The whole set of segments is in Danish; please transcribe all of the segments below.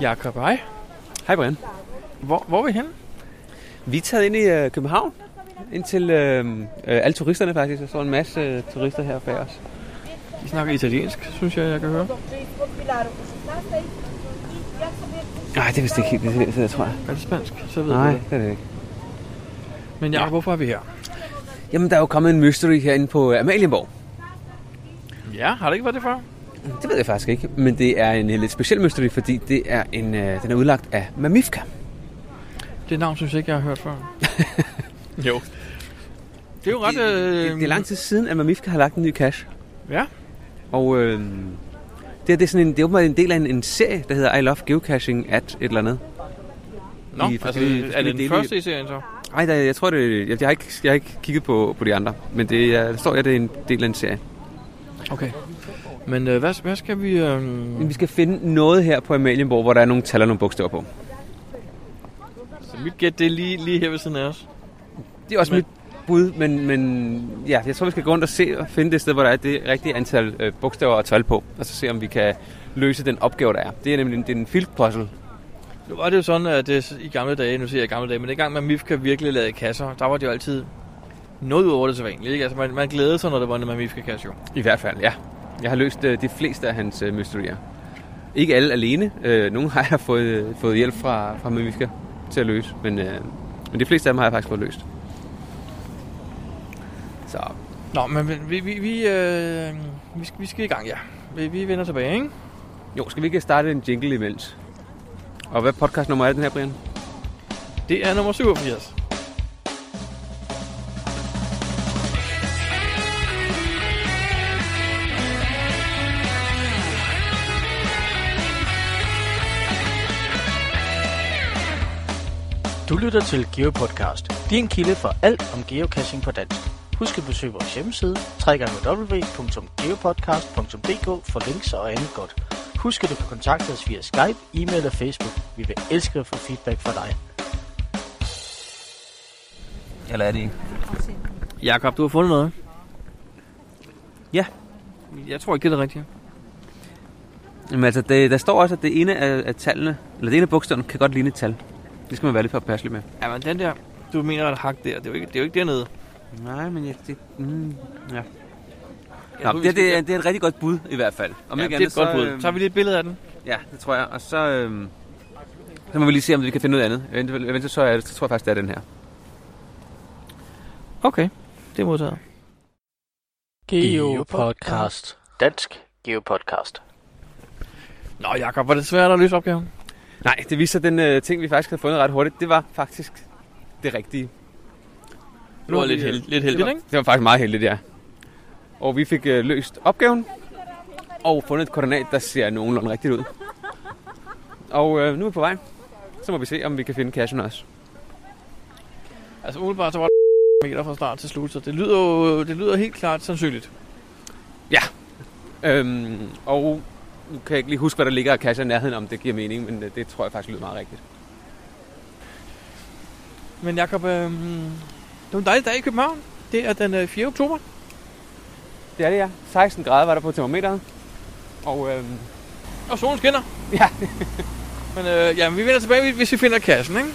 Jakob, hej. Hej Brian. Hvor, hvor er vi henne? Vi er taget ind i øh, København, ind til øh, øh, alle turisterne faktisk. Der står en masse øh, turister her bag os. De snakker italiensk, synes jeg, jeg kan høre. Nej, det er vist ikke helt det, det, tror jeg. Er det spansk? Så ved Nej, det. det er det ikke. Men ja, hvorfor er vi her? Jamen, der er jo kommet en mystery herinde på Amalienborg. Ja, har det ikke været det før? Det ved jeg faktisk ikke, men det er en øh, lidt speciel mystery, fordi det er en, øh, den er udlagt af Mamifka. Det navn synes jeg ikke, jeg har hørt før. jo. Det er jo ret... Det, Øh, det, det er lang tid siden, at Mamifka har lagt en ny cache. Ja. Og øh, det, er, det, er sådan en, det er åbenbart en del af en, en serie, der hedder I Love Geocaching at et eller andet. Nå, I altså, er det den dele- første i serien så? Ej, der, jeg tror det... Jeg, jeg, har ikke, jeg har ikke kigget på, på de andre, men det er, der står, at det er en del af en serie. Okay. Men øh, hvad, hvad skal vi... Øh... Men vi skal finde noget her på Amalienborg, hvor der er nogle tal og nogle bogstaver på. Så mit gæt, det er lige, lige her ved siden af os. Det er også Men- mit bud, men, men ja, jeg tror, vi skal gå rundt og se og finde det sted, hvor der er det rigtige antal øh, bogstaver og tal på, og så se, om vi kan løse den opgave, der er. Det er nemlig en, det er en field puzzle. Nu var det jo sådan, at det, i gamle dage, nu siger jeg gamle dage, men dengang man Mifka virkelig lavede kasser, der var det jo altid noget ud over det så vanligt. Ikke? Altså, man, man glædede sig, når det var en Mifka-kasse jo. I hvert fald, ja. Jeg har løst øh, de fleste af hans øh, mysterier. Ikke alle alene. Øh, nogle har jeg fået, fået hjælp fra, fra Mimika til at løse, men, men de fleste af dem har jeg faktisk fået løst. Så Nå, men vi, vi, vi, vi, øh, vi, skal, vi skal i gang, ja. Vi, vi vender tilbage, ikke? jo, skal vi ikke starte en jingle imens? Og hvad podcast nummer er den her, Brian? Det er nummer 87. Du lytter til GeoPodcast, din kilde for alt om geocaching på dansk. Husk at besøge vores hjemmeside, www.geopodcast.dk for links og andet godt. Husk at du kan kontakte os via Skype, e-mail og Facebook. Vi vil elske at få feedback fra dig. Eller er det ikke? Jakob, du har fundet noget. Ja. Jeg tror ikke, det er det rigtige. Jamen altså, det, der står også, at det ene af, af tallene, eller det ene af bogstaverne, kan godt ligne et tal. Det skal man være lidt påpasselig med. Ja, men den der, du mener at hak der, det er jo ikke, det er jo ikke dernede. Nej, men jeg, det, mm, ja. Nå, det, det, er, det er et rigtig godt bud, i hvert fald. Om ja, ikke det er et godt bud. øhm, Tager vi lige et billede af den? Ja, det tror jeg. Og så, øhm, så må vi lige se, om vi kan finde noget andet. Eventuelt, så, er det, så tror jeg faktisk, det er den her. Okay, det er modtaget. GeoPodcast. Dansk GeoPodcast. Nå, Jakob, var det svært at løse opgaven? Nej, det viser den øh, ting, vi faktisk havde fundet ret hurtigt. Det var faktisk det rigtige. Det var lidt, held, lidt det heldigt, var, ikke? det var faktisk meget heldigt, ja. Og vi fik øh, løst opgaven, og fundet et koordinat, der ser nogenlunde rigtigt ud. Og øh, nu er vi på vej. Så må vi se, om vi kan finde cashen også. Altså umiddelbart så var det meter fra start til slut, så det lyder jo det lyder helt klart sandsynligt. Øhm, og nu kan jeg ikke lige huske, hvad der ligger af cash i nærheden, om det giver mening, men øh, det tror jeg faktisk lyder meget rigtigt. Men Jakob, øh, det var en dejlig dag i København. Det er den øh, 4. oktober. Det er det, ja. 16 grader var der på termometeret. Og øhm, Og solen skinner. ja, Men øh, ja, vi vender tilbage, hvis vi finder kassen, ikke?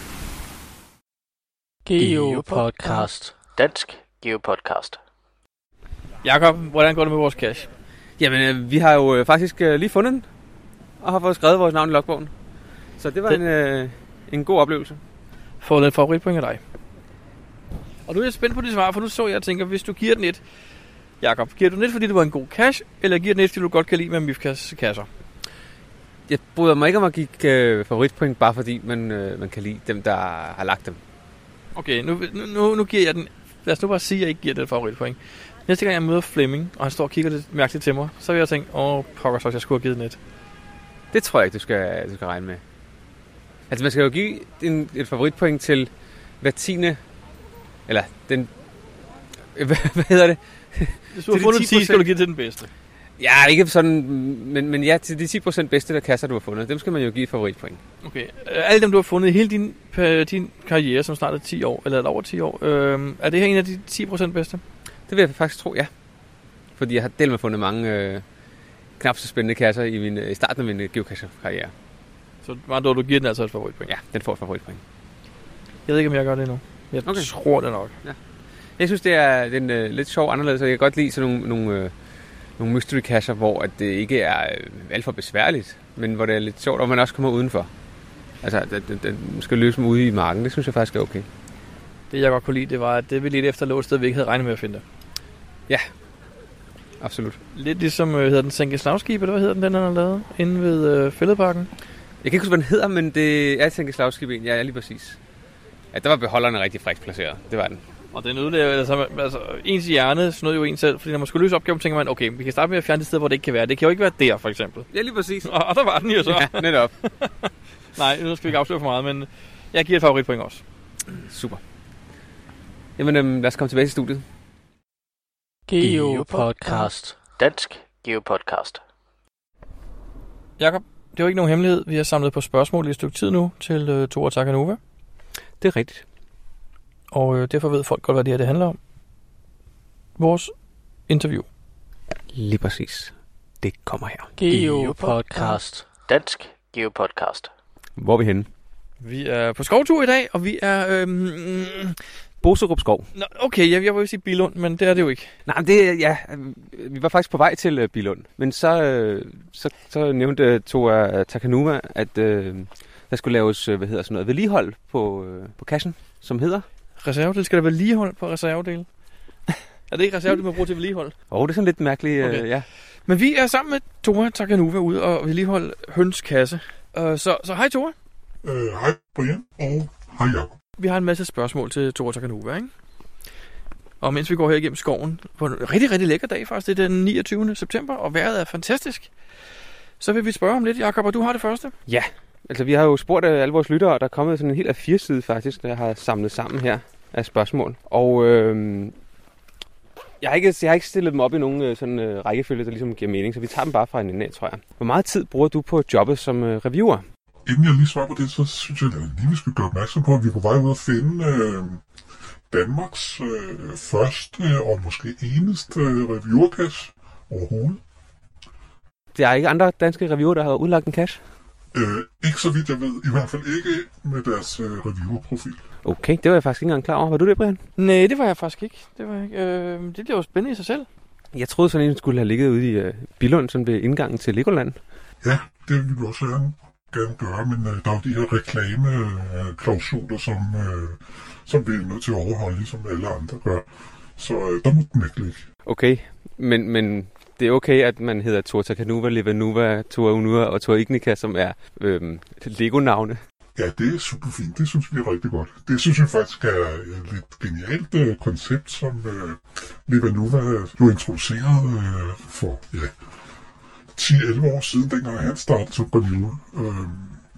GeoPodcast. Dansk GeoPodcast. Jakob, hvordan går det med vores cash? Jamen øh, vi har jo øh, faktisk øh, lige fundet den, og har fået skrevet vores navn i logbogen. Så det var Det- en, øh, en god oplevelse. Fået en favoritpoint af dig. Og nu er jeg spændt på dit svar, for nu så jeg og tænker, hvis du giver den et, Jakob, giver du den et, fordi det var en god cash, eller giver den et, fordi du godt kan lide med Mifkas kasser? Jeg bryder mig ikke om at give øh, favoritpoint, bare fordi man, øh, man kan lide dem, der har lagt dem. Okay, nu, nu, nu giver jeg den... Lad os nu bare sige, at jeg ikke giver et favoritpoint. Næste gang jeg møder Flemming, og han står og kigger lidt mærkeligt til mig, så vil jeg tænke, åh, pokker så, jeg skulle have givet den et. Det tror jeg ikke, du skal, du skal regne med. Altså, man skal jo give en, et favoritpoint til hver tiende... Eller den... Hvad, hvad hedder det? Hvis du har fundet 10, 10%. skal du give til den bedste. Ja, ikke sådan... Men, men ja, til de 10% bedste der kasser, du har fundet, dem skal man jo give favoritpoint. Okay. Øh, Alle dem, du har fundet i hele din, pa- din karriere, som snart er 10 år, eller er over 10 år, øh, er det her en af de 10% bedste? Det vil jeg faktisk tro, ja. Fordi jeg har delt med fundet mange øh, knap så spændende kasser i, min, øh, i starten af min øh, geocacher-karriere. Så meget dog, du giver den altså et favoritpoint. Ja, den får et favoritpoint. Jeg ved ikke, om jeg gør det nu. Jeg Okay. tror det nok. Jeg synes, det er den øh, lidt sjov anderledes, og jeg kan godt lide sådan nogle, nogle, øh, nogle mystery cacher, hvor at det ikke er øh, alt for besværligt, men hvor det er lidt sjovt, og man også kommer udenfor. Altså, den, den, den skal løse dem ude i marken. Det synes jeg faktisk er okay. Det, jeg godt kunne lide, det var, at det vi lidt efter lå et sted, vi ikke havde regnet med at finde det. Absolut. Lidt ligesom, øh, hedder den Sænke Slagskib, eller hvad hedder den, den han har lavet? Inde ved øh, Fælledparken. Jeg kan ikke huske, hvad den hedder, men det er Tænke Slagskib. Ja, ja, lige præcis. Ja, der var beholderne rigtig frisk placeret. Det var den. Og den ødelægger, altså, altså, ens hjerne snød jo en selv, fordi når man skulle løse opgaven, tænker man, okay, vi kan starte med at fjerne det sted, hvor det ikke kan være. Det kan jo ikke være der, for eksempel. Ja, lige præcis. Og, og der var den jo så. Ja, netop. Nej, nu skal vi ikke afsløre for meget, men jeg giver et favoritpoint også. Super. Jamen, øhm, lad os komme tilbage til studiet. Geopodcast. Dansk Geopodcast. Jakob, det er jo ikke nogen hemmelighed. Vi har samlet på spørgsmål i et stykke tid nu til øh, Tor Takanova. Det er rigtigt. Og øh, derfor ved folk godt, hvad det her det handler om. Vores interview. Lige præcis. Det kommer her. Geopodcast. Dansk Geopodcast. Hvor er vi henne? Vi er på skovtur i dag, og vi er... Øhm, Boserup Skov. nå, okay, jeg, jeg vil sige Bilund, men det er det jo ikke. Nej, men det, ja, øh, vi var faktisk på vej til uh, Bilund, men så, øh, så, så nævnte uh, Tora Takanuma, at øh, der skulle laves, øh, hvad hedder sådan noget, vedligehold på, øh, på kassen, som hedder. Reservedel, skal der være ligehold på reservedel? er det ikke reservedel, man bruger til vedligehold? Åh, oh, det er sådan lidt mærkeligt, Okay. øh, ja. Men vi er sammen med Tora Takanuva ude og vedligeholde høns kasse. Uh, så, så hej Tora. Øh, hej Brian, og hej Jacob. Vi har en masse spørgsmål til Tore Takanova, ikke? Og mens vi går her igennem skoven på en rigtig, rigtig lækker dag faktisk, det er den 29. september, og vejret er fantastisk, så vil vi spørge om lidt, Jakob, og du har det første. Ja, Altså, vi har jo spurgt øh, alle vores lyttere, og der er kommet sådan en helt af fire side faktisk, der har samlet sammen her af spørgsmål. Og øh, jeg, har ikke, jeg har ikke stillet dem op i nogen øh, sådan, øh, rækkefølge, der ligesom giver mening, så vi tager dem bare fra en ende tror jeg. Hvor meget tid bruger du på jobbet som øh, reviewer? Inden jeg lige svarer på det, så synes jeg, at lige vi skal gøre opmærksom på, at vi er på vej ud at finde øh, Danmarks øh, første og måske eneste øh, reviewercash overhovedet. Der er ikke andre danske reviewer, der har udlagt en cash? Øh, ikke så vidt jeg ved, i hvert fald ikke med deres øh, reviewerprofil. Okay, det var jeg faktisk ikke engang klar over. Var du det, Brian? Nej, det var jeg faktisk ikke. Det, var ikke. Øh, det bliver jo spændende i sig selv. Jeg troede sådan en skulle have ligget ude i øh, Billund, sådan ved indgangen til Legoland. Ja, det vil vi også gerne, gerne gøre, men øh, der er jo de her reklameklausuler, som, øh, som vi er nødt til at overholde, ligesom alle andre gør. Så øh, der må den ikke ligge. Okay, men, men det er okay, at man hedder Tor Takanuva, Levanuva, Tor Unua og Tor Ignica, som er øhm, Lego-navne. Ja, det er super fint. Det synes vi er rigtig godt. Det synes jeg faktisk er et lidt genialt øh, koncept, som øh, Levanuva jo introducerede øh, for ja, 10-11 år siden, dengang han startede som reviewer. Øh,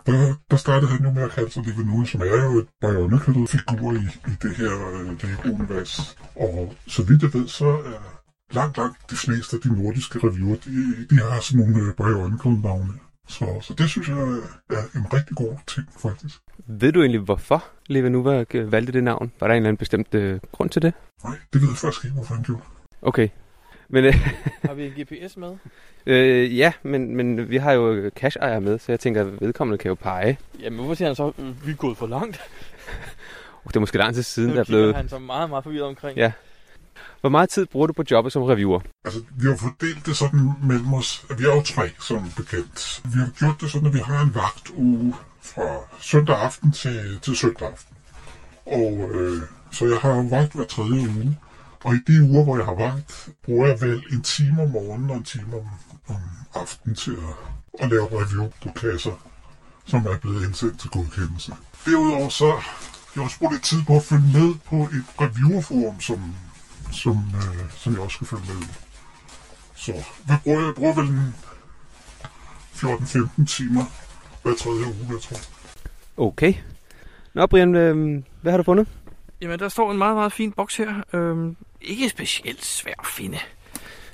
der, der startede han jo med at kalde sig Levanuva, som er jo et Bionicle-figur i, i det her øh, Lego-univers. Og så vidt jeg ved, så er langt, langt de fleste af de nordiske reviewer, de, de har sådan nogle øh, Bionicle-navne. Så, så det synes jeg er en rigtig god ting, faktisk. Ved du egentlig, hvorfor Levanuva øh, valgte det navn? Var der en eller anden bestemt øh, grund til det? Nej, det ved jeg faktisk ikke, hvorfor han gjorde. Okay. Men øh, Har vi en GPS med? øh, ja, men, men vi har jo cash-ejer med, så jeg tænker, at vedkommende kan jo pege. Jamen, hvorfor siger han så, øh, vi er gået for langt? Det er måske lang tid siden, der er blevet... han så meget, meget forvirret omkring. Ja. Hvor meget tid bruger du på jobbet som reviewer? Altså, vi har fordelt det sådan mellem os. Vi er jo tre, som bekendt. Vi har gjort det sådan, at vi har en vagtuge fra søndag aften til, til søndag aften. Og øh, så jeg har jo vagt hver tredje uge. Og i de uger, hvor jeg har vagt, bruger jeg vel en time om morgenen og en time om, om aftenen til at, at lave review på kasser, som er blevet indsendt til godkendelse. Derudover så har jeg også brugt lidt tid på at følge med på et reviewerforum, som, som, øh, som jeg også skal følge med i. Så hvad bruger jeg? Jeg bruger vel en 14-15 timer hver tredje uge, jeg tror. Okay. Nå, Brian, øh, hvad har du fundet? Jamen, der står en meget, meget fin boks her. Øhm, ikke specielt svær at finde.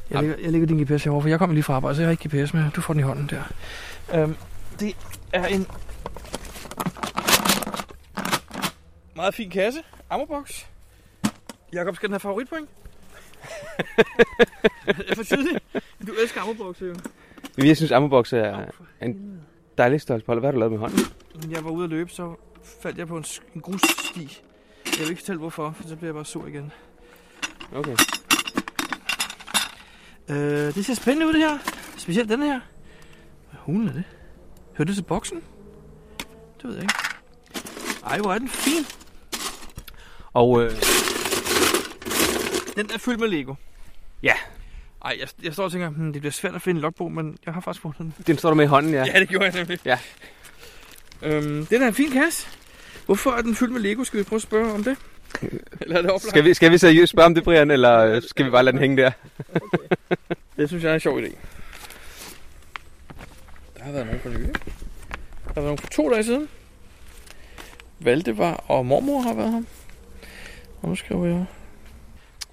Jeg lægger, jeg lægger din GPS herovre, for jeg kommer lige fra arbejde, så jeg har ikke GPS med. Du får den i hånden der. Øhm, det er en meget fin kasse. Ammoboks. Jakob, skal den have favoritpoint? er for tidligt. Du elsker ammobokse jo. Men jeg synes, ammoboks er en dejlig størrelse på. Hvad har du lavet med hånden? Jeg var ude at løbe, så faldt jeg på en, en grussti. Jeg vil ikke fortælle hvorfor, for så bliver jeg bare sur igen. Okay. Øh, det ser spændende ud, det her. Specielt den her. Hvad hulen er det? Hører det til boksen? Det ved jeg ikke. Ej, hvor er den fin. Og øh, Den er fyldt med Lego. Ja. Ej, jeg, jeg står og tænker, hmm, det bliver svært at finde en logbog, men jeg har faktisk fundet den. den står der med i hånden, ja. Ja, det gjorde jeg nemlig. Ja. Øhm, den er en fin kasse. Hvorfor er den fyldt med Lego? Skal vi prøve at spørge om det? Eller er det oplagt? Skal vi, skal vi seriøst spørge om det, Brian, eller øh, skal vi bare lade den hænge der? Det synes jeg er en sjov idé. Der har været nogen for nylig. Der har været nogen for to dage siden. Valdemar og mormor har været her. Og nu skriver jeg...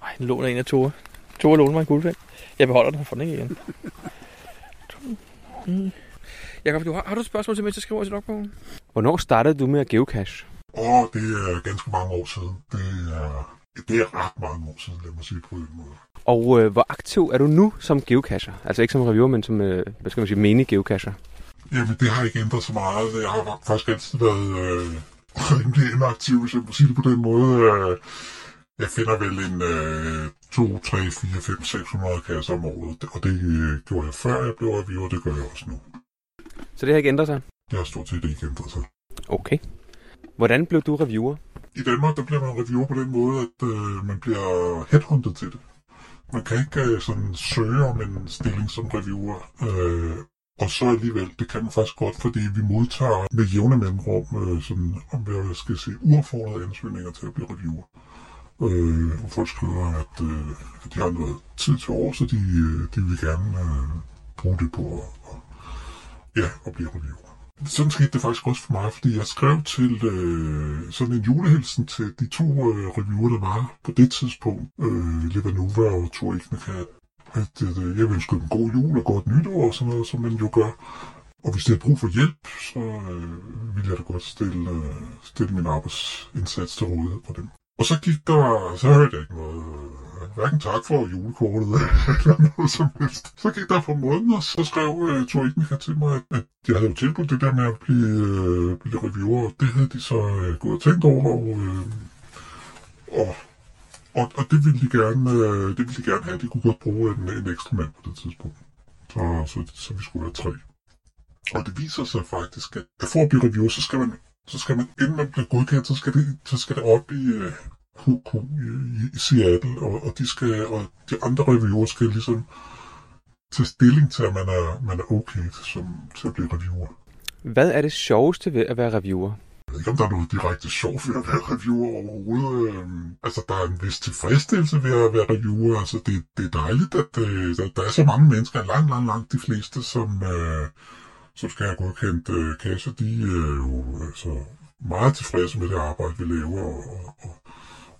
Ej, den låner en af Tore. Tore låner mig en guldpen. Jeg beholder den, får den ikke igen. Mm. Jakob, du har, har du et spørgsmål til, mens jeg skriver til logbogen? Hvornår startede du med at geocache? Og det er ganske mange år siden. Det er, det er ret mange år siden, lad mig sige på den måde. Og øh, hvor aktiv er du nu som geocacher? Altså ikke som reviewer, men som, øh, hvad skal man sige, mini-geocacher. Jamen, det har ikke ændret så meget. Jeg har faktisk altid været øh, rimelig inaktiv, hvis jeg må sige det på den måde. Øh, jeg finder vel en øh, 2, 3, 4, 5, 600 kasser om året, og det øh, gjorde jeg før jeg blev reviewer, og det gør jeg også nu. Så det har ikke ændret sig? Det har stort set ikke ændret sig. Okay. Hvordan blev du reviewer? I Danmark, der bliver man reviewer på den måde, at øh, man bliver headhunted til det. Man kan ikke øh, sådan søge om en stilling som reviewer, øh, og så alligevel, det kan man faktisk godt, fordi vi modtager med jævne mellemrum, øh, sådan, om hvad skal sige, uaffordrede ansøgninger til at blive reviewer. Øh, hvor folk skriver, at, øh, at de har noget tid til år, så de, øh, de vil gerne øh, bruge det på at, og, ja, at blive reviewer. Sådan skete det faktisk også for mig, fordi jeg skrev til øh, sådan en julehilsen til de to øh, reviewer, der var på det tidspunkt, øh, Levanova og Tor Ignakat, at øh, jeg ønskede dem god jul og godt nytår og sådan noget, som man jo gør. Og hvis det havde brug for hjælp, så øh, ville jeg da godt stille, øh, stille min arbejdsindsats til rådighed for dem. Og så gik der, så hørte jeg ikke noget, hverken tak for julekortet eller noget som helst. Så gik der for måneder, så skrev øh, uh, Tor til mig, at, at de havde jo tilbudt det der med at blive, uh, blive reviewer, og det havde de så uh, gået og tænkt over, og, uh, og, og, og det ville de gerne, uh, det ville de gerne have. De kunne godt bruge en, en ekstra mand på det tidspunkt. Så, så, så vi skulle være tre. Og det viser sig faktisk, at for at blive reviewer, så skal man, så skal man inden man bliver godkendt, så skal det, så skal det op i øh, HQ i, i Seattle, og, og, de skal, og de andre reviewer skal ligesom tage stilling til, at man er, man er okay til, som, til at blive reviewer. Hvad er det sjoveste ved at være reviewer? Jeg ved ikke, om der er noget direkte sjovt ved at være reviewer overhovedet. Øhm, altså, der er en vis tilfredsstillelse ved at være reviewer. Altså, det, det er dejligt, at øh, der, der er så mange mennesker, langt, langt, langt de fleste, som, øh, som skal have godkendt øh, kasser. De er jo altså, meget tilfredse med det arbejde, vi laver, og, og,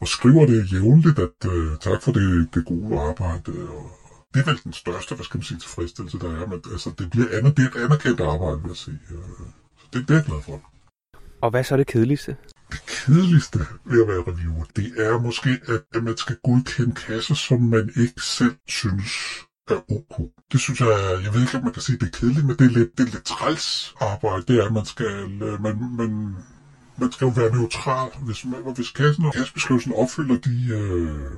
og skriver det jævnligt, at øh, tak for det, det gode arbejde. Og det er vel den største, hvad skal man sige, tilfredsstillelse, der er. Men altså, det, bliver aner, det er et anerkendt arbejde, vil jeg sige. Øh, Så det, det er jeg glad for. Og hvad er så det kedeligste? Det kedeligste ved at være reviewer, det er måske, at, at man skal godkende kasser, som man ikke selv synes er ok. Oh, oh. Det synes jeg, jeg ved ikke, om man kan sige, det er kedeligt, men det er lidt, det er lidt træls arbejde. Det er, at man skal, øh, man, man, man skal jo være neutral. Hvis, man, hvis kassen og kassebeskrivelsen opfylder de, øh,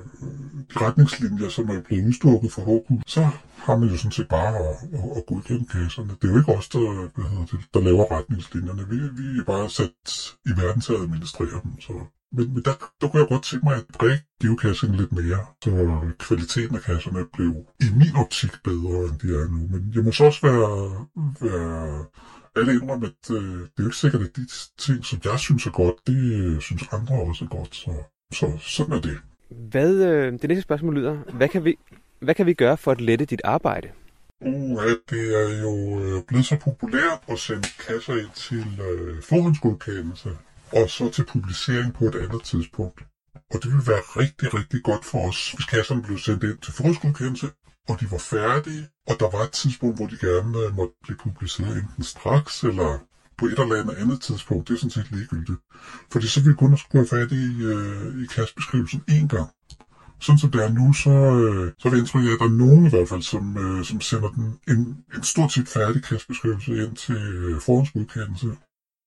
de retningslinjer, som er blevet udstukket for HK, så har man jo sådan set bare at, at, at godkende kasserne. Det er jo ikke os, der, hvad hedder det, der laver retningslinjerne. Vi, vi er bare sat i verden til at administrere dem. Så. Men, men der, der kunne jeg godt tænke mig at brække geocaching lidt mere, så kvaliteten af kasserne blev i min optik bedre, end de er nu. Men jeg må så også være, være alle indrømme, at øh, det er jo ikke sikkert, at de ting, som jeg synes er godt, det øh, synes andre også er godt. Så, så sådan er det. Hvad, øh, det næste spørgsmål lyder, hvad kan, vi, hvad kan vi gøre for at lette dit arbejde? Uh, det er jo øh, blevet så populært at sende kasser ind til øh, forhåndsgodkendelse, og så til publicering på et andet tidspunkt. Og det ville være rigtig, rigtig godt for os, hvis kasserne blev sendt ind til forhåndsgodkendelse, og de var færdige, og der var et tidspunkt, hvor de gerne øh, måtte blive publiceret enten straks, eller på et eller andet andet tidspunkt. Det er sådan set ligegyldigt. Fordi så ville vi kun skulle have fat i, øh, i kassebeskrivelsen én gang. sådan som det er nu, så, øh, så vil jeg indtrykke, at der er nogen i hvert fald, som, øh, som sender den en, en stort set færdig kassebeskrivelse ind til øh, forhåndsgodkendelse.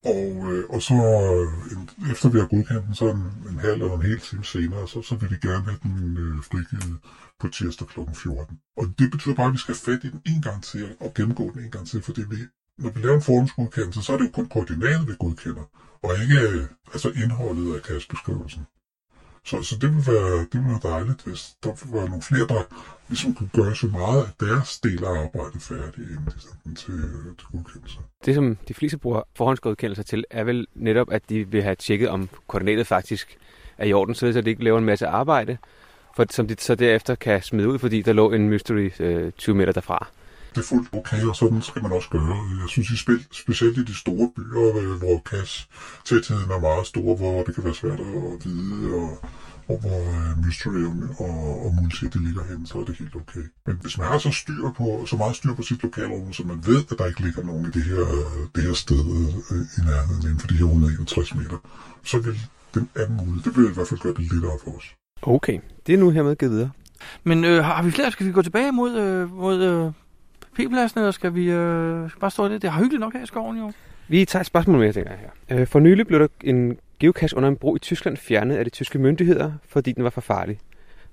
Og, øh, og så øh, en, efter vi har godkendt den, så en, en halv eller en hel time senere, så, så vil vi gerne have den øh, frigivet på tirsdag kl. 14. Og det betyder bare, at vi skal have fat i den en gang til og gennemgå den en gang til, fordi vi, når vi laver en forhåndsgodkendelse, så er det jo kun koordinatet, vi godkender, og ikke øh, altså indholdet af kastbeskrivelsen. Så, så det, vil være, det vil være dejligt, hvis der vil være nogle flere, der ligesom kunne gøre så meget af deres del af arbejdet færdig, inden de sender den til, øh, til godkendelse. Det, som de fleste bruger forhåndsgodkendelser til, er vel netop, at de vil have tjekket, om koordinatet faktisk er i orden, så at de ikke laver en masse arbejde, for, som de så derefter kan smide ud, fordi der lå en mystery øh, 20 meter derfra. Det er fuldt okay, og sådan skal man også gøre. Jeg synes, i spil, specielt i de store byer, øh, hvor kasse-tætheden er meget stor, hvor det kan være svært at vide, og, og hvor uh, mystery og, og multi det ligger hen, så er det helt okay. Men hvis man har så, styr på, så meget styr på sit lokalområde, så man ved, at der ikke ligger nogen i det her, det her sted øh, i nærheden inden for de her 161 meter, så vil den anden mulighed, det vil i hvert fald gøre det lettere for os. Okay, det er nu hermed givet videre. Men øh, har vi flere? Skal vi gå tilbage mod, øh, mod øh, P-pladsen, eller skal vi øh, bare stå i det? Det har hyggeligt nok her i skoven, jo. Vi tager et spørgsmål mere, tænker jeg her. Øh, For nylig blev der en geocache under en bro i Tyskland fjernet af de tyske myndigheder, fordi den var for farlig.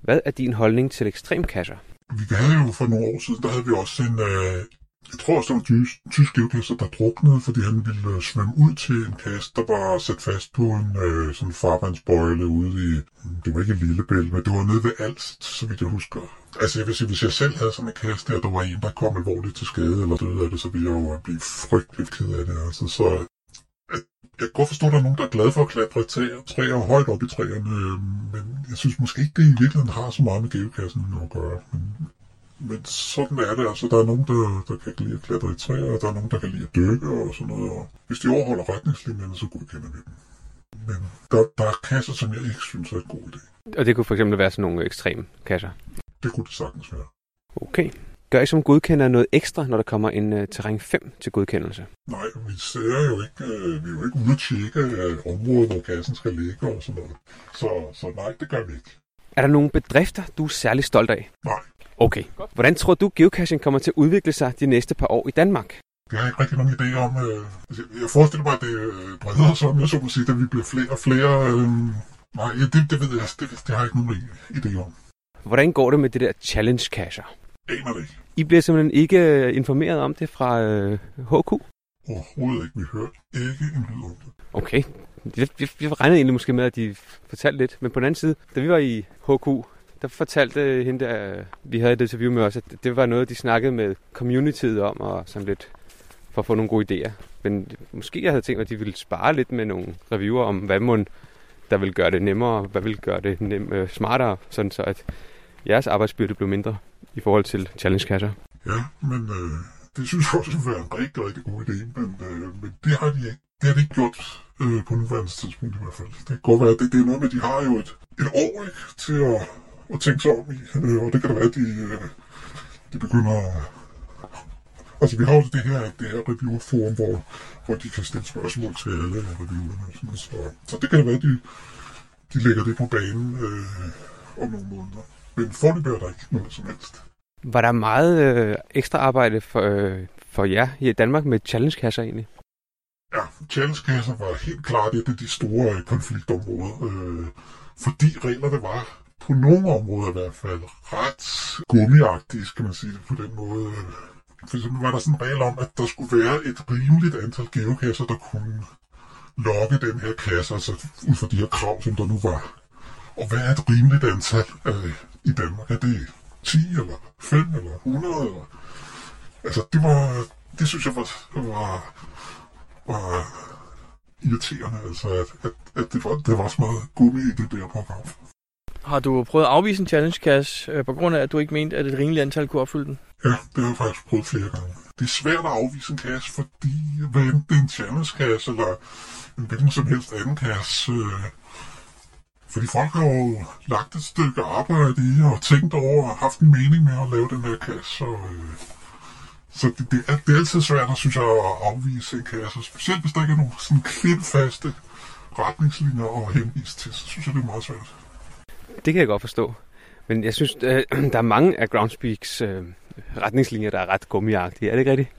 Hvad er din holdning til ekstremkasser? Vi havde jo for nogle år siden, der havde vi også en, øh, jeg tror også, det var en tysk, tysk geocacher, der druknede, fordi han ville øh, svømme ud til en kast, der var sat fast på en øh, sådan farvandsbøjle ude i, det var ikke en lille bæl, men det var nede ved Alst, så vidt jeg husker. Altså jeg vil sige, hvis jeg selv havde sådan en kast der, der var en, der kom alvorligt til skade eller døde af det, så ville jeg jo blive frygteligt ked af det. Altså, så øh, jeg kan godt forstå, at der er nogen, der er glade for at klatre træer, træer højt op i træerne, øh, men jeg synes måske ikke, det i virkeligheden har så meget med geokassen at gøre. Men, men sådan er det. Altså, der er nogen, der, der kan lide at klatre i træer, og der er nogen, der kan lide at dykke og sådan noget. Og hvis de overholder retningslinjerne, så godkender vi dem. Men der, der er kasser, som jeg ikke synes er en god idé. Og det kunne for eksempel være sådan nogle ekstreme kasser. Det kunne det sagtens være. Okay. Gør I som godkender noget ekstra, når der kommer en uh, terræn 5 til godkendelse? Nej, vi ser jo ikke, øh, vi er jo ikke ude at tjekke øh, området, hvor kassen skal ligge og sådan noget. Så, så nej, det gør vi ikke. Er der nogle bedrifter, du er særlig stolt af? Nej, Okay. Hvordan tror du, geocaching kommer til at udvikle sig de næste par år i Danmark? det har jeg ikke rigtig nogen idé om. Øh, altså, jeg forestiller mig, at det øh, breder sig, om jeg så må sige, at vi bliver flere og flere. Øh, nej, det, det ved jeg, det, det har jeg ikke nogen idé om. Hvordan går det med det der challenge cacher? Aner det ikke. I bliver simpelthen ikke øh, informeret om det fra øh, HQ? Overhovedet ikke. Vi hører ikke en lyd om det. Okay. Jeg, jeg, jeg regnede egentlig måske med, at de fortalte lidt. Men på den anden side, da vi var i HQ, der fortalte øh, hende der, vi havde et interview med os, at det var noget, de snakkede med communityet om, og sådan lidt for at få nogle gode idéer. Men måske jeg havde tænkt, at de ville spare lidt med nogle reviewer om, hvad man, der vil gøre det nemmere, hvad vil gøre det nem, øh, smartere, sådan så at jeres arbejdsbyrde blev mindre i forhold til challenge-kasser. Ja, men øh, det synes jeg også ville være en rigtig, rigtig god idé, men, øh, men det har de ikke. Det har de ikke gjort øh, på nuværende tidspunkt i hvert fald. Det kan godt være, at det, det er noget med, at de har jo et, et år ikke, til at, at tænke sig om i, øh, og det kan da være, at de, øh, de begynder at... Altså, vi har jo det her, det her reviewerforum, hvor, hvor de kan stille spørgsmål til alle reviewerne. Sådan, så, så det kan da være, at de, de lægger det på banen øh, om nogle måneder. Men forløbig er der ikke noget som helst. Var der meget øh, ekstra arbejde for, øh, for jer i Danmark med challenge-kasser egentlig? Ja, challenge-kasser var helt klart et af de store øh, konfliktområder, øh, fordi reglerne var på nogle områder i hvert fald ret gummiagtige, skal man sige det på den måde. For eksempel var der sådan en regel om, at der skulle være et rimeligt antal geokasser, der kunne lokke den her kasse, altså ud fra de her krav, som der nu var. Og hvad er et rimeligt antal øh, i Danmark? Er det 10 eller 5 eller 100? Eller? Altså, det var, det synes jeg var, var, var irriterende, altså, at, at, at det, var, det var så meget gummi i det der program. Har du prøvet at afvise en challenge cash, øh, på grund af, at du ikke mente, at et rimeligt antal kunne opfylde den? Ja, det har jeg faktisk prøvet flere gange. Det er svært at afvise en kasse, fordi hvad enten det er en challenge-kasse eller en hvilken som helst anden kasse, øh, fordi folk har jo lagt et stykke arbejde i og tænkt over og haft en mening med at lave den her kasse. Så, øh, så det, det, er, det er altid svært, at, synes jeg, at afvise en kasse. Specielt hvis der ikke er nogen sådan klipfaste retningslinjer at henvise til, så synes jeg, det er meget svært. Det kan jeg godt forstå. Men jeg synes, øh, der er mange af Groundspeaks øh, retningslinjer, der er ret gummiagtige. Er det ikke rigtigt?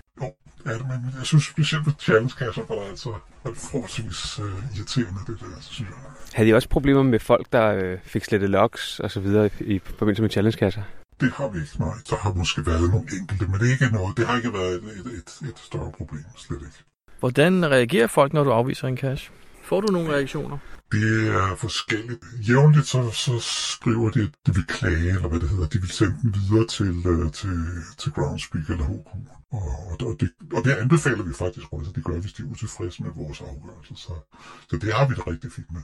Ja, det, men jeg synes specielt på challenge-kasser, hvor der er altså er det forholdsvis øh, irriterende, det der, så synes jeg. Havde I også problemer med folk, der øh, fik slettet logs og så videre i, i forbindelse med challenge-kasser? Det har vi ikke, nej. Der har måske været nogle enkelte, men det er ikke noget. Det har ikke været et, et, et, et større problem, slet ikke. Hvordan reagerer folk, når du afviser en cash? Får du nogle reaktioner? Det er forskelligt. Jævnligt så, så skriver de, at de vil klage, eller hvad det hedder. De vil sende den videre til, uh, til, til Groundspeak eller HQ. Og, og, det, og det anbefaler vi faktisk også, at de gør, hvis de er utilfredse med vores afgørelse. Så, så det har vi det rigtig fint med.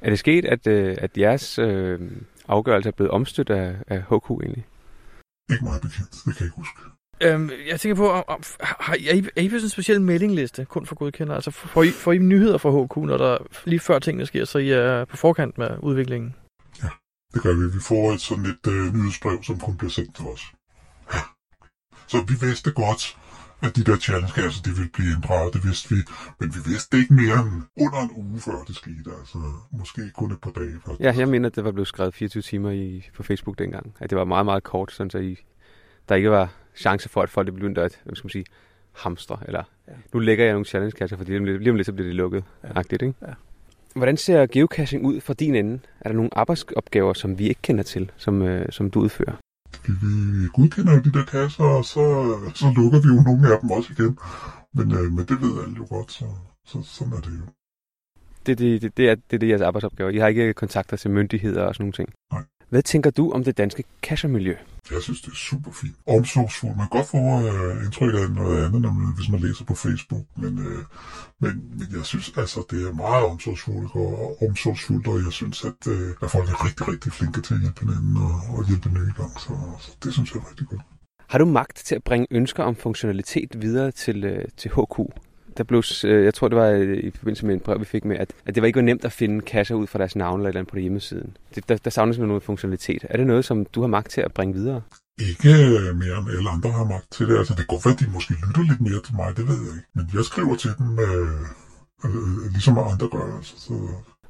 Er det sket, at, øh, at jeres øh, afgørelse er blevet omstødt af, af HQ egentlig? Ikke meget bekendt, det kan jeg ikke huske. Øhm, jeg tænker på, om, om, har, er, I, er I på sådan en speciel mailingliste, kun for godkender? Altså får I, får I nyheder fra HQ, når der lige før tingene sker, så I er på forkant med udviklingen? Det gør vi. Vi får et sådan et øh, nyhedsbrev, som kun bliver sendt til os. Ja. Så vi vidste godt, at de der challenge de ville blive inddraget. Det vidste vi. Men vi vidste ikke mere end under en uge før det skete. Altså måske kun et par dage før. Ja, jeg mener, at det var blevet skrevet 24 timer i, på Facebook dengang. At det var meget, meget kort, sådan så I, der ikke var chance for, at folk begyndte at hvad skal man sige, hamstre. Eller, ja. Nu lægger jeg nogle challenge-kasser, fordi lige om lidt så bliver det lukket. Ja. Agtigt, ikke? Ja. Hvordan ser geocaching ud fra din ende? Er der nogle arbejdsopgaver, som vi ikke kender til, som, øh, som du udfører? Vi, vi godkender de der kasser, og så, så lukker vi jo nogle af dem også igen. Men, øh, men det ved alle jo godt, så, så sådan er det jo. Det, det, det, det, er, det er det jeres arbejdsopgaver. I har ikke kontakter til myndigheder og sådan nogle ting? Nej. Hvad tænker du om det danske cachermiljø? Jeg synes, det er super fint. Omsorgsfuldt. Man kan godt få øh, indtryk af noget andet, når man, hvis man læser på Facebook. Men, øh, men, men jeg synes, altså, det er meget omsorgsfuldt og, omsorgsfuldt, og jeg synes, at, øh, at folk er rigtig, rigtig flinke til at hjælpe hinanden og, og hjælpe nye gang. Så, så det synes jeg er rigtig godt. Har du magt til at bringe ønsker om funktionalitet videre til, øh, til HQ? Der blev, øh, jeg tror det var øh, i forbindelse med en brev, vi fik med, at, at det var ikke var nemt at finde kasser ud fra deres navn eller et eller andet på hjemmesiden. Det, der, der savnes noget funktionalitet. Er det noget, som du har magt til at bringe videre? Ikke øh, mere end alle andre har magt til det. Altså, det går være, at de måske lytter lidt mere til mig, det ved jeg ikke. Men jeg skriver til dem, øh, øh, ligesom andre gør. Altså, så,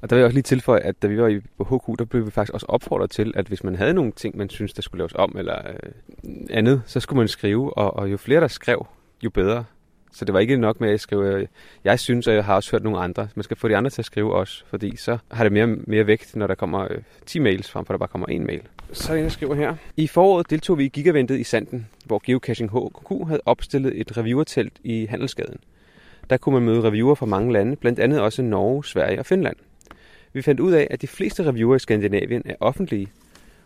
Og der vil jeg også lige tilføje, at da vi var i, HQ, der blev vi faktisk også opfordret til, at hvis man havde nogle ting, man synes, der skulle laves om eller øh, andet, så skulle man skrive, og, og jo flere der skrev, jo bedre. Så det var ikke nok med at skrive, jeg synes, og jeg har også hørt nogle andre. Man skal få de andre til at skrive også, fordi så har det mere, mere vægt, når der kommer øh, 10 mails, frem for der bare kommer en mail. Så jeg skriver her. I foråret deltog vi i gigaventet i Sanden, hvor Geocaching HQ havde opstillet et reviewertelt i Handelsgaden. Der kunne man møde reviewer fra mange lande, blandt andet også Norge, Sverige og Finland. Vi fandt ud af, at de fleste reviewer i Skandinavien er offentlige,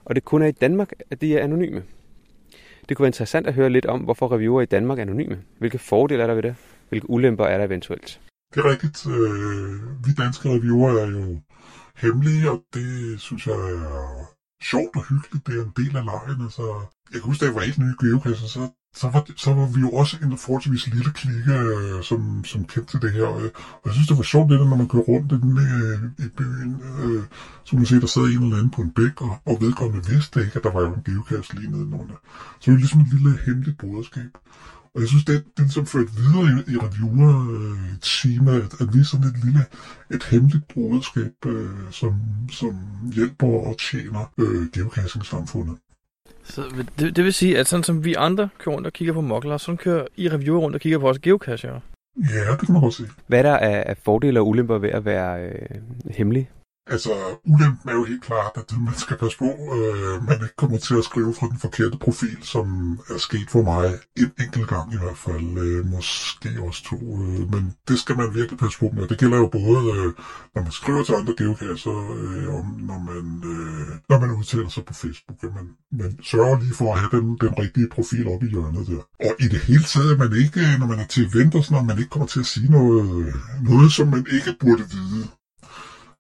og det kun er i Danmark, at de er anonyme. Det kunne være interessant at høre lidt om, hvorfor reviewer i Danmark er anonyme. Hvilke fordele er der ved det? Hvilke ulemper er der eventuelt? Det er rigtigt. Øh, vi danske reviewer er jo hemmelige, og det synes jeg er sjovt og hyggeligt. Det er en del af lejen. Altså, jeg kan huske, da jeg var helt ny i geocache, så, så, var, så var vi jo også en forholdsvis lille klikke, øh, som, som kendte til det her. Og, og jeg synes, det var sjovt, det når man kører rundt i, den, øh, i byen, øh, så man se, der sad en eller anden på en bæk, og, og vedkommende vidste ikke, at der var jo en geokast lige nedenunder. Så det var ligesom et lille hemmeligt broderskab. Og jeg synes, det, det som førte videre i, i reviewer-teamet, øh, at, at vi er sådan et lille, et hemmeligt broderskab, øh, som, som hjælper og tjener øh, geocaching-samfundet. Så det, det vil sige, at sådan som vi andre kører rundt og kigger på mokler, sådan kører I reviewer rundt og kigger på os geocacher. Ja, det kan man godt se. Hvad er der af, af fordele og ulemper ved at være øh, hemmelig? Altså, ulempen er jo helt klart, at man skal passe på, øh, man ikke kommer til at skrive fra den forkerte profil, som er sket for mig en enkelt gang i hvert fald, øh, måske også to. Øh, men det skal man virkelig passe på med. Det gælder jo både, øh, når man skriver til andre geokasser, øh, og når man, øh, når man udtaler sig på Facebook. At man, man sørger lige for at have den, den rigtige profil op i hjørnet der. Og i det hele taget, at man ikke, når man er til event og sådan noget, man ikke kommer til at sige noget, noget som man ikke burde vide.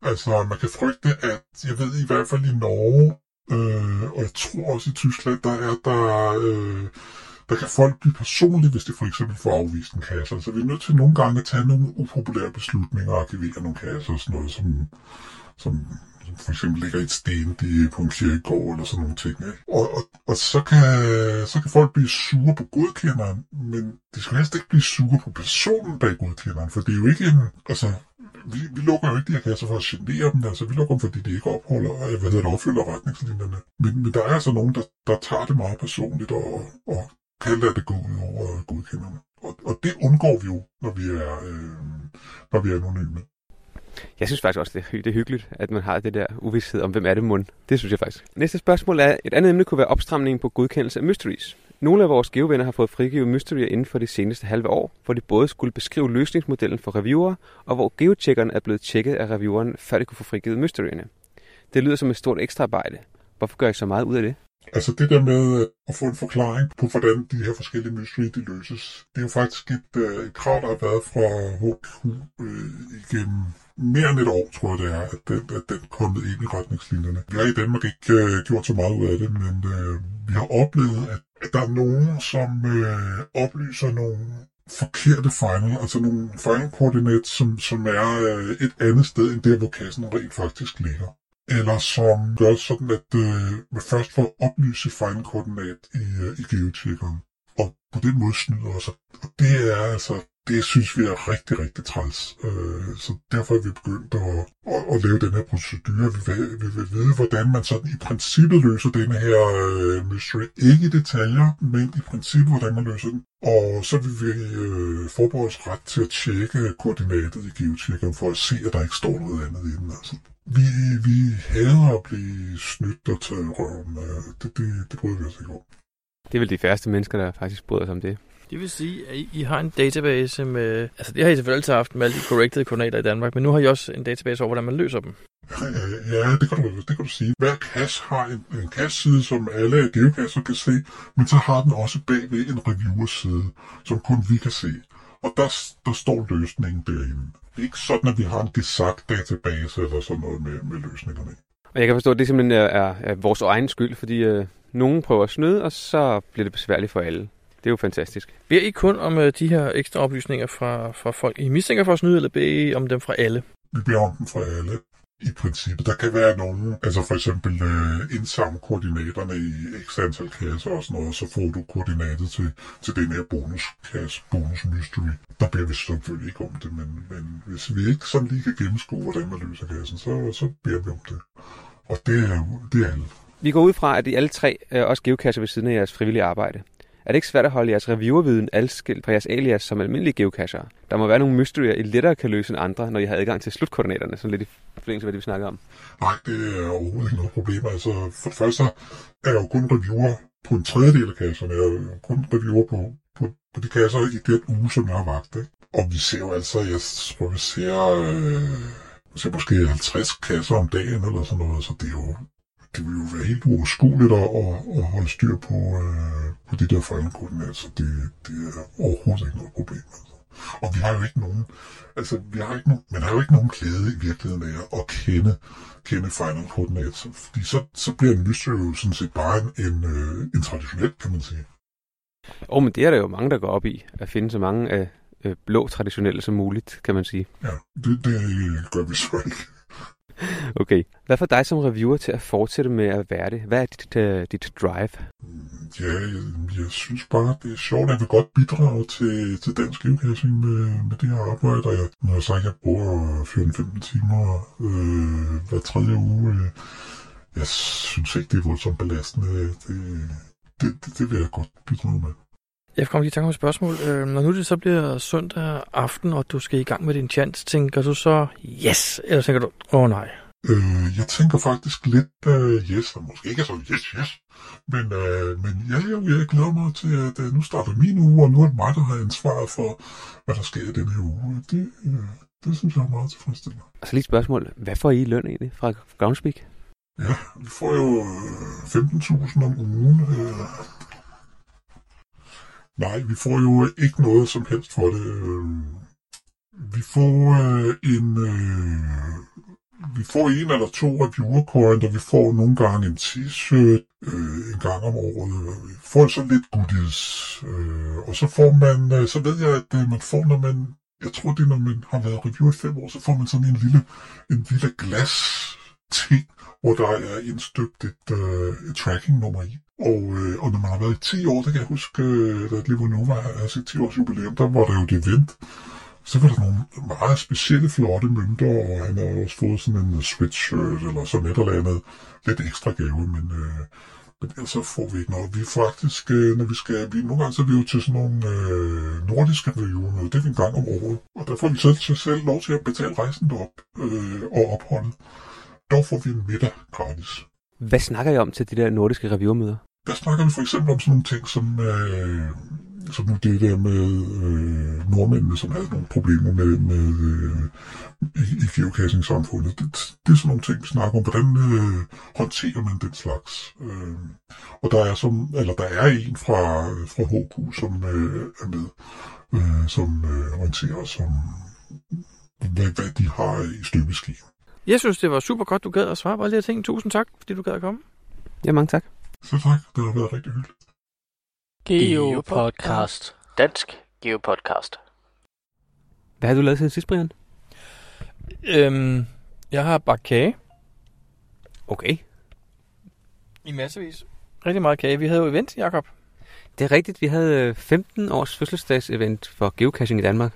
Altså, man kan frygte, at jeg ved i hvert fald i Norge, øh, og jeg tror også i Tyskland, der er der, øh, der kan folk blive personlige, hvis de for eksempel får afvist en kasse. Så vi er nødt til nogle gange at tage nogle upopulære beslutninger og arkivere nogle kasser og sådan noget, som, som, som for eksempel ligger i et sten de på en kirkegård eller sådan nogle ting. Ikke? Og, og, og så, kan, så kan folk blive sure på godkenderen, men de skal helst ikke blive sure på personen bag godkenderen, for det er jo ikke en, altså, vi, vi lukker jo ikke de her kasser for at genere dem, altså vi lukker dem, fordi de ikke opholder, øh, hvad hedder det, opfylder retningslinjerne. Men, men der er altså nogen, der, der tager det meget personligt og, og kan lade det gå ud over øh, godkenderne. Og, og det undgår vi jo, når vi er, øh, når vi er anonyme. Jeg synes faktisk også, det er, det er hyggeligt, at man har det der uvidshed om, hvem er det mund. Det synes jeg faktisk. Næste spørgsmål er, et andet emne kunne være opstramningen på godkendelse af mysteries. Nogle af vores geovenner har fået frigivet mysterier inden for de seneste halve år, hvor de både skulle beskrive løsningsmodellen for reviewer, og hvor geotjekkerne er blevet tjekket af revieweren, før de kunne få frigivet mysterierne. Det lyder som et stort ekstraarbejde. Hvorfor gør I så meget ud af det? Altså det der med øh, at få en forklaring på, hvordan de her forskellige mysterier de løses, det er jo faktisk et, øh, et krav, der har været fra HQ øh, igennem mere end et år, tror jeg det er, at den, at den kommet ind i retningslinjerne. Vi har i Danmark ikke øh, gjort så meget ud af det, men øh, vi har oplevet, at, at der er nogen, som øh, oplyser nogle forkerte final, altså nogle final koordinat, som, som er øh, et andet sted end der, hvor kassen rent faktisk ligger eller som gør sådan, at øh, man først får oplyse koordinat i, øh, i geotjekkeren. Og på den måde snyder os. Og det er altså, det synes vi er rigtig, rigtig træls. Øh, så derfor er vi begyndt at, at, at lave den her procedure. Vi vil, vi vil vide, hvordan man sådan i princippet løser denne her øh, mystery. Ikke i detaljer, men i princippet, hvordan man løser den. Og så vil vi øh, forberede os ret til at tjekke koordinatet i geotjekkeren, for at se, at der ikke står noget andet i den. Altså, vi, vi hader at blive snydt og taget røven. Øh, det, det, det bryder vi os ikke om. Det er vel de færreste mennesker, der faktisk bryder sig om det. Det vil sige, at I har en database med... Altså, det har I selvfølgelig altid haft med alle de corrected koordinater i Danmark, men nu har I også en database over, hvordan man løser dem. Ja, det kan du, det kan du sige. Hver cache har en, en cache-side, som alle geocacher kan se, men så har den også bagved en reviewer-side, som kun vi kan se. Og der, der står løsningen derinde. Det er ikke sådan, at vi har en gesagt database eller sådan noget med, med løsningerne. Og jeg kan forstå, at det simpelthen er, er, er vores egen skyld, fordi øh, nogen prøver at snyde, og så bliver det besværligt for alle. Det er jo fantastisk. Beder I kun om øh, de her ekstra oplysninger fra, fra folk, I mistænker for at snyde, eller beder I om dem fra alle? Vi beder om dem fra alle i princippet. Der kan være nogen, altså for eksempel øh, indsamle koordinaterne i x antal kasser og sådan noget, og så får du koordinatet til, til den her bonuskasse, bonus mystery. Der beder vi selvfølgelig ikke om det, men, men hvis vi ikke sådan lige kan gennemskue, hvordan man løser kassen, så, så beder vi om det. Og det er, det er alle. Vi går ud fra, at I alle tre er også geocacher ved siden af jeres frivillige arbejde. Er det ikke svært at holde jeres reviewerviden adskilt fra jeres alias som almindelige geocacher? Der må være nogle mysterier, I lettere kan løse end andre, når I har adgang til slutkoordinaterne, sådan lidt i forlængelse af det, vi snakker om. Nej, det er overhovedet ikke noget problem. Altså, for det første er jeg jo kun reviewer på en tredjedel af kasserne. Jeg er kun reviewer på, på, på de kasser i den uge, som jeg har vagt. Ikke? Og vi ser jo altså, jeg tror, vi ser, øh, ser måske 50 kasser om dagen eller sådan noget, så det er jo det vil jo være helt uoverskueligt at, at, at holde styr på, øh, på de der fejlkoordinater, så det, det er overhovedet ikke noget problem. Altså. Og vi har jo ikke nogen, altså vi har ikke nogen, man har jo ikke nogen glæde i virkeligheden af at kende, kende final coordinates, fordi så, så bliver en mystery jo sådan set bare en, en, øh, en traditionel, kan man sige. Åh, oh, men det er der jo mange, der går op i, at finde så mange af øh, blå traditionelle som muligt, kan man sige. Ja, det, det gør vi så ikke. Okay. Hvad får dig som reviewer til at fortsætte med at være det? Hvad er dit, uh, dit drive? Ja, jeg, jeg synes bare, det er sjovt. Jeg vil godt bidrage til, til dansk geocaching med, med det her arbejde. Og jeg, når jeg sagt, at jeg bruger 14-15 timer øh, hver tredje uge, øh, jeg synes ikke, det er voldsomt belastende. Det, det, det, det vil jeg godt bidrage med. Jeg kommer lige til at et spørgsmål. Øh, når nu det så bliver søndag aften, og du skal i gang med din chance, tænker du så yes, eller tænker du, åh oh, nej? Øh, jeg tænker faktisk lidt uh, yes, og måske ikke så yes, yes. Men, uh, men ja, jeg, jeg glæder mig til, at uh, nu starter min uge, og nu er det mig, der har ansvaret for, hvad der sker i denne her uge. Det, uh, det synes jeg er meget tilfredsstillende. Og så lige et spørgsmål. Hvad får I løn egentlig fra Groundspeak? Ja, vi får jo 15.000 om ugen. Uh, Nej, vi får jo ikke noget som helst for det. Øhm. Vi får øh, en... Øh, vi får en eller to reviewer coin, og vi får nogle gange en t-shirt øh, en gang om året. Vi får så lidt goodies. Øh, og så får man... Øh, så ved jeg, at øh, man får, når man... Jeg tror, det er, når man har været reviewer i fem år, så får man sådan en lille, en lille glas ting, hvor der er indstøbt et, øh, et tracking-nummer i. Og, øh, og når man har været i 10 år, der kan jeg huske, øh, da Livo Nova har sit 10 års jubilæum, der var der jo det event, Så var der nogle meget specielle flotte mønter, og han har også fået sådan en sweatshirt eller sådan et eller andet. Lidt ekstra gave, men, øh, men ellers så får vi ikke noget. Vi er faktisk, øh, når vi skal, vi, nogle gange så er vi jo til sådan nogle øh, nordiske religioner, det er vi en gang om året. Og der får vi selv, selv, selv lov til at betale rejsen derop øh, og opholdet. Der får vi middag gratis. Hvad snakker I om til de der nordiske reviewmøder? Der snakker vi for eksempel om sådan nogle ting som, øh, som nu det der med øh, nordmændene, som havde nogle problemer med, med øh, i, i geocaching-samfundet. Det, det er sådan nogle ting, vi snakker om. Hvordan øh, håndterer man den slags? Øh, og der er, som, eller der er en fra, fra HQ, som øh, er med, øh, som øh, orienterer os om, hvad, hvad de har i støbeski. Jeg synes, det var super godt, du gad at svare på alle de her ting. Tusind tak, fordi du gad at komme. Ja, mange tak. Så tak, det har været rigtig hyggeligt. Geopodcast. Dansk Geopodcast. Hvad har du lavet siden sidst, Brian? Øhm, jeg har bagt kage Okay. i massevis. Rigtig meget kage. Vi havde jo event, Jakob. Det er rigtigt, vi havde øh, 15 års fødselsdagsevent for geocaching i Danmark.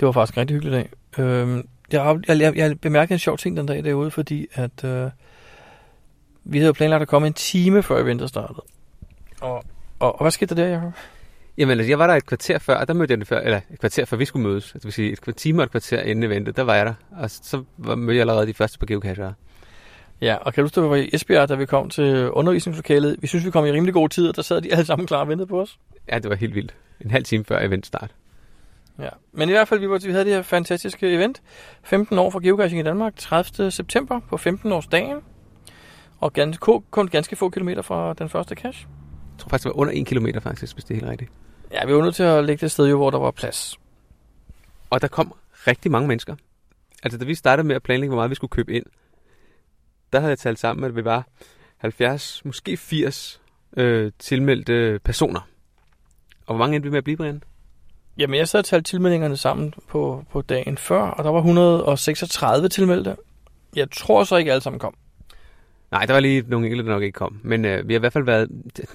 Det var faktisk en rigtig hyggelig dag. Øhm, jeg, har- jeg, jeg, jeg bemærkede en sjov ting den dag derude, fordi at øh, vi havde planlagt at komme en time før eventet startede. Og, og, og hvad skete der der, Jacob? Jamen, altså, jeg var der et kvarter før, og der mødte jeg den før, eller et kvarter før vi skulle mødes. Altså, det vil sige, et kvarter time og et kvarter inden eventet, der var jeg der. Og så mødte jeg allerede de første på geocachere. Ja, og kan du huske, at vi var i Esbjerg, da vi kom til undervisningslokalet? Vi synes, vi kom i rimelig god tid, og der sad de alle sammen klar og ventede på os. Ja, det var helt vildt. En halv time før eventstart. Ja. Men i hvert fald, vi, var, vi havde det her fantastiske event. 15 år for geocaching i Danmark, 30. september på 15 års dagen. Og ganske, kun ganske få kilometer fra den første cache. Jeg tror faktisk, det var under en kilometer faktisk, hvis det er helt rigtigt. Ja, vi var nødt til at lægge det et sted, jo, hvor der var plads. Og der kom rigtig mange mennesker. Altså, da vi startede med at planlægge, hvor meget vi skulle købe ind, der havde jeg talt sammen, at vi var 70, måske 80 øh, tilmeldte personer. Og hvor mange endte vi med at blive, Brian? Jamen, jeg sad og talte tilmeldingerne sammen på, på dagen før, og der var 136 tilmeldte. Jeg tror så ikke alle sammen kom. Nej, der var lige nogle enkelte, der nok ikke kom. Men øh, vi har i hvert fald været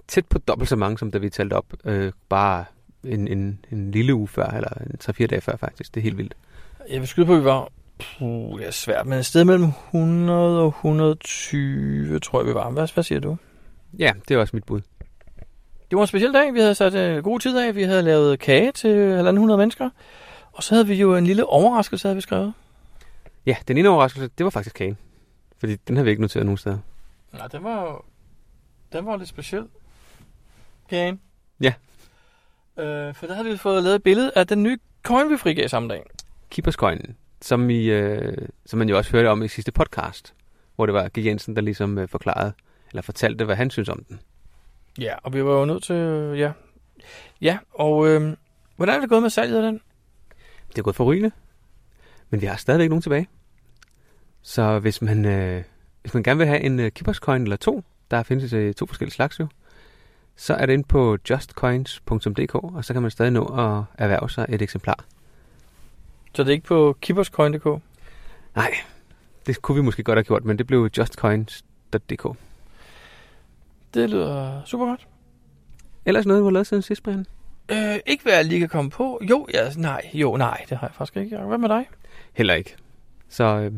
tæt på dobbelt så mange, som da vi talte op. Øh, bare en, en, en lille uge før, eller en 3-4 dage før faktisk. Det er helt vildt. Jeg vil skyde på, at vi var... Puh, det er svært, men et sted mellem 100 og 120, tror jeg, vi var. Hvad, hvad siger du? Ja, det er også mit bud. Det var en speciel dag. Vi havde sat uh, god tid af. Vi havde lavet kage til 1.500 mennesker. Og så havde vi jo en lille overraskelse, havde vi skrevet. Ja, den ene overraskelse, det var faktisk kagen. Fordi den har vi ikke noteret nogen steder. Nej, den var. Den var lidt speciel. Kagen. Ja. Øh, for der havde vi fået lavet et billede af den nye coin, vi frigav samme dag. Keeperscoinen, som, I, øh, som man jo også hørte om i sidste podcast, hvor det var G. Jensen, der ligesom øh, forklarede, eller fortalte, hvad han synes om den. Ja, og vi var jo nødt til... øh, Ja, ja og øh, hvordan er det gået med salget af den? Det er gået for rygende, men vi har stadigvæk nogen tilbage. Så hvis man, øh, hvis man gerne vil have en øh, Keeperscoin eller to, der findes øh, to forskellige slags jo, så er det inde på justcoins.dk, og så kan man stadig nå at erhverve sig et eksemplar. Så det er ikke på keeperscoin.dk? Nej, det kunne vi måske godt have gjort, men det blev justcoins.dk. Det lyder super godt. Ellers noget, du har lavet siden sidst, Brian? Øh, ikke hvad jeg lige kan komme på. Jo, ja, nej, jo, nej, det har jeg faktisk ikke. Hvad med dig? Heller ikke. Så øh,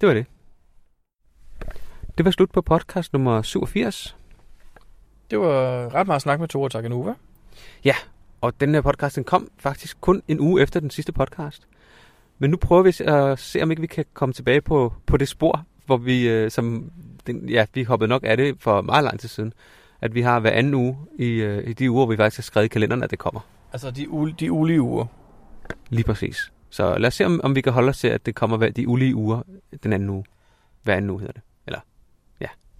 det var det. Det var slut på podcast nummer 87. Det var ret meget snak med Tore Takanova. Og den her podcast den kom faktisk kun en uge efter den sidste podcast. Men nu prøver vi at se, om ikke vi kan komme tilbage på, på det spor, hvor vi, øh, som, den, ja, vi hoppede nok af det for meget lang tid siden, at vi har hver anden uge i, øh, i de uger, hvor vi faktisk har skrevet i kalenderen, at det kommer. Altså de, ul- de ulige uger. Lige præcis. Så lad os se, om, om vi kan holde os til, at det kommer hver de ulige uger den anden uge. Hver anden uge hedder det.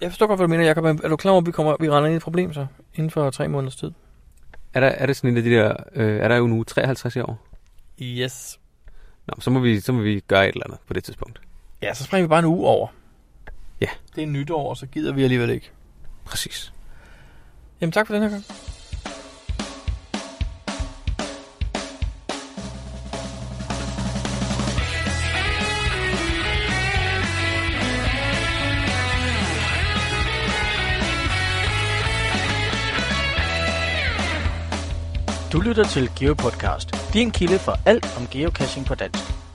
Jeg forstår godt, hvad du mener, Jacob. Er du klar over, at vi, kommer, vi render ind i et problem så? Inden for tre måneders tid. Er der, er det sådan en af de der, øh, er der jo nu 53 i år? Yes. Nå, så må, vi, så må vi gøre et eller andet på det tidspunkt. Ja, så springer vi bare en uge over. Ja. Det er nytår, og så gider vi alligevel ikke. Præcis. Jamen tak for den her gang. Du lytter til GeoPodcast, din kilde for alt om geocaching på dansk.